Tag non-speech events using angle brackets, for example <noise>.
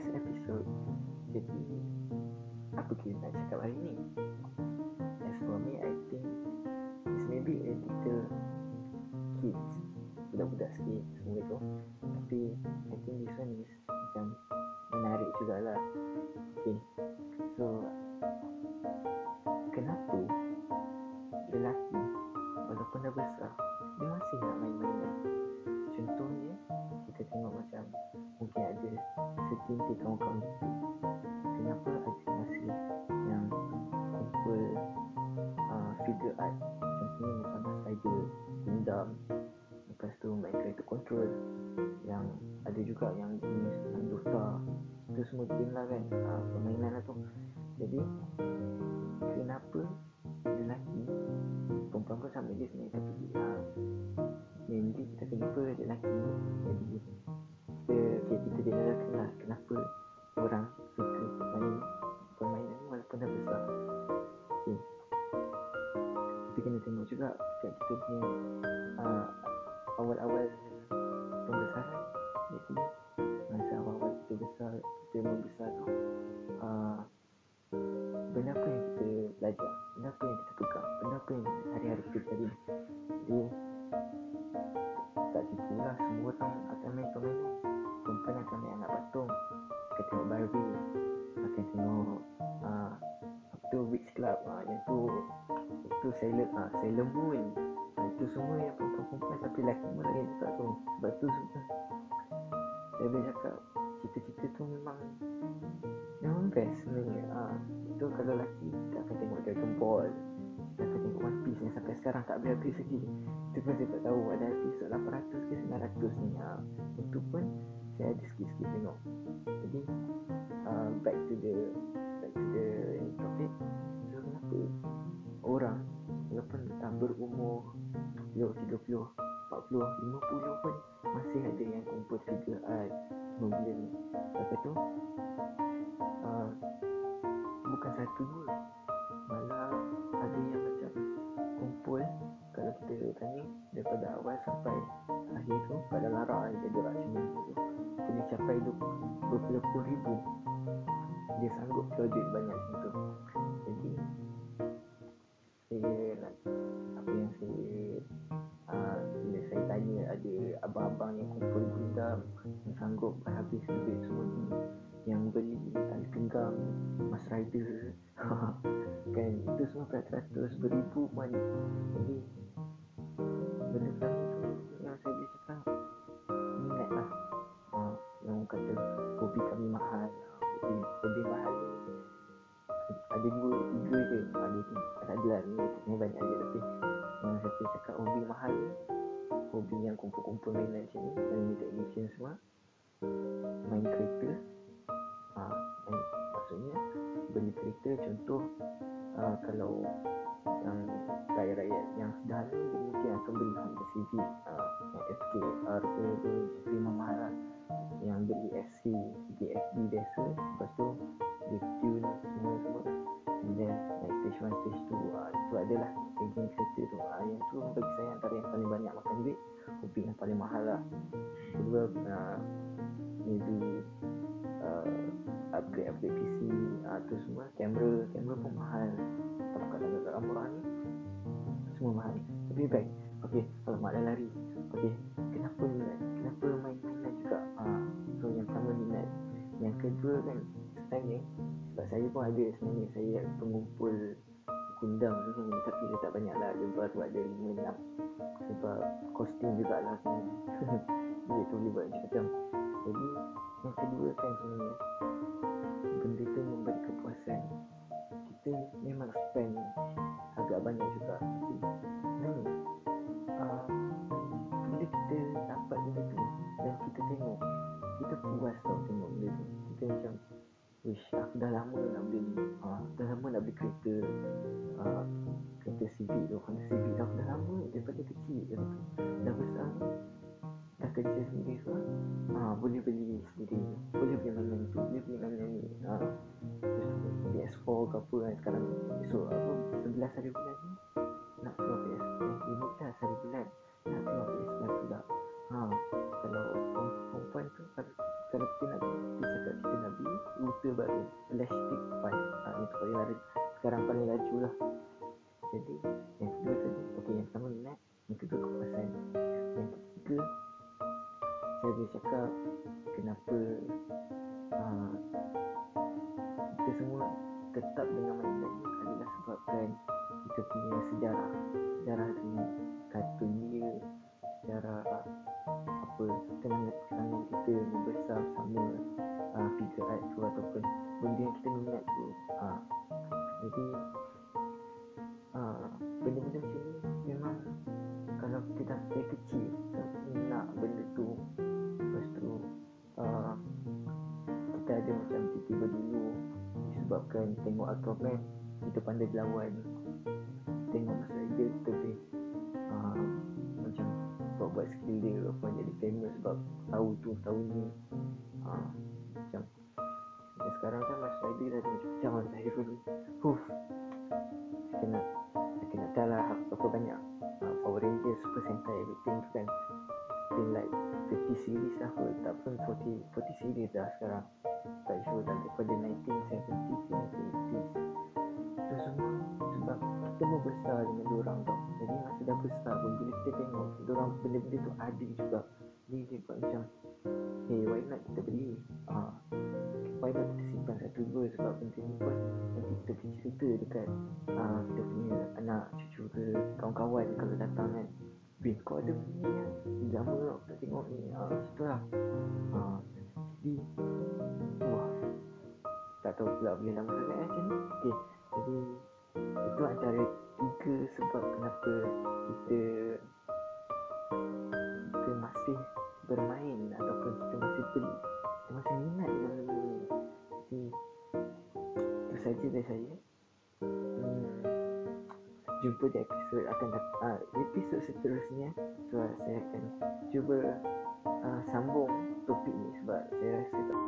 first episode. Jadi Apa kita nak cakap hari ni? As for me I think It's maybe a little Kids Budak-budak sikit Semua tu Setintir kawan-kawan kita Kenapa masih Yang Kumpul uh, Figure art. Contohnya Mas Rider Gundam Lepas tu main character control Yang Ada juga yang jenis main Dota Itu semua game lah kan uh, Permainan lah tu. Jadi Kenapa Lelaki Perempuan pun sama je sebenarnya Tapi uh, Mainly kita jumpa lelaki Jadi okay, Kita generalkan lah Kenapa Orang Suka main Permainan Walaupun dah besar. Okay Tapi kena tengok juga Kat kita punya uh, Awal-awal Pembesaran Jadi Masa awal-awal kita besar Kita membesar uh, Benda apa yang kita belajar? Benda apa yang kita pegang Benda apa yang hari-hari kita cari? Jadi Barbie Akan tengok. Uh, Apa tu Witch Club. Uh, Yang tu Itu Sailor uh, Sailor Moon. Uh, Itu semua yang perempuan-perempuan Tapi lelaki pun lagi juga tu. Sebab tu semua Saya boleh cakap Cita-cita tu memang Memang best sebenarnya. Uh, Itu kalau lelaki Kita akan tengok Dragon Ball Kita akan tengok One Piece Yang sampai sekarang tak habis-habis lagi. Itu pun saya tak tahu Ada episod 800 ke 900 ni. Uh, Itu pun Saya ada sikit-sikit tengok. Jadi Back to the Back to the topic. So kenapa Orang Walaupun dah berumur 20, 30, 40, 50 pun Masih ada yang kumpul art Semua benda ni. Lepas tu uh, Bukan satu Malah Kita tanya Daripada awal sampai Akhir tu Pada larak yang dia gerak sini tu Boleh capai du- Berpuluh-puluh ribu. Dia sanggup keluar duit banyak macam tu. Jadi Saya nak Apa yang saya uh, Bila saya tanya Ada abang-abang yang kumpul gundam Yang sanggup habis duit semua ni Yang beli tali pinggang Mas Rider <laughs> Kan? Itu semua beratus-ratus Beribu pun. Jadi Tiga je. Ada Tak ada lah ni. Ni banyak je. Tapi Yang saya cakap Hobi mahal ni. Hobi yang kumpul-kumpul mainan macam ni. Limited edition semua. Main kereta. Uh, main, Maksudnya Beli kereta. Contoh uh, Kalau Yang Rakyat-rakyat Yang sederhana Dia mungkin akan beli Honda Civic uh, Yang FKR ke ke Memang mahal lah. Yang beli SC DFD biasa. Lepas tu Dia tune Semua-semua Yang bagi saya Antara yang paling banyak makan duit Hobi yang paling mahal lah. Kedua uh, Maybe uh, Upgrade-upgrade PC uh, Tu semua. Kamera Kamera pun mahal. Kalau kat negara murah ni Semua mahal. Tapi baik. Okay Kalau mak dah lari Okay Kenapa minat Kenapa main-mainan juga? Uh, So yang pertama minat Yang kedua kan Sebenarnya Sebab saya pun ada sebenarnya Saya pengumpul Gundam tu semua Tapi saya tak banyak lah Dia baru ada 5-6 Sebab Kostum jugalah sebenarnya <laughs> Dia tu boleh buat macam-macam Jadi Yang kedua kan sebenarnya Wish aku dah lama nak beli uh, Dah lama nak beli kereta uh, Kereta Civic tu. Honda Civic tu Aku dah lama daripada kecil tu. Dah besar ni Dah kerja sendiri semua uh, Boleh beli sendiri. Boleh beli mainan tu Boleh beli mainan ni. Uh, Terus PS4 ke apa kan sekarang. Esok apa 11 hari bulan ni Nak keluar PS Eh 15 hari bulan. Nak keluar PS5 pula. Ha, Kalau perempuan tu Kalau, kalau kita nak saya boleh cakap kenapa uh, kita semua tetap dengan mindset adalah sebabkan kita punya sejarah. Sejarah ni kartun dia sejarah apa kenangan-kenangan kita membesar bersama uh, figure art tu ataupun benda yang kita minat tu uh, jadi tiba-tiba dulu disebabkan tengok Aquaman kita pandai berlawan. Tengok Mas Rider kita boleh uh, macam buat-buat skill dia. Apa jadi famous sebab tahu tu tahu ni. Uh, macam dan sekarang kan Mas Rider dah ada macam Mas Rider Huff Kita nak Kita nak tahu lah Berapa banyak uh, Power Rangers Super Sentai Everything tu kan. Been like 30 series lah kot Tak pun 40 40 series dah sekarang Tak sure Daripada 1970s 1980s Itu semua Sebab Kita membesar dengan diorang tau. Jadi masa dah besar pun Bila kita tengok Diorang benda-benda tu ada juga. Ni dia buat macam Hey why not kita beli? Uh, Why not kita simpan satu dua Sebab benda ni pun Nanti kita boleh cerita dekat uh, Kita punya anak Cucu ke Kawan-kawan Kalau datang kan. Bin kau ada benda ni kan? Tau kita tengok ni. Uh, Macam lah. Uh, Jadi Tak tahu pula boleh lama sangat kan macam ni. Okay Jadi Itu antara Tiga sebab kenapa Kita Kita masih Bermain Ataupun kita masih beli. Kita masih minat dengan benda ni. Jadi Itu saja dari saya. Hmm, Jumpa di episod akan datang uh, Episod seterusnya. So saya akan Cuba uh, Sambung Topik ni Sebab saya rasa tak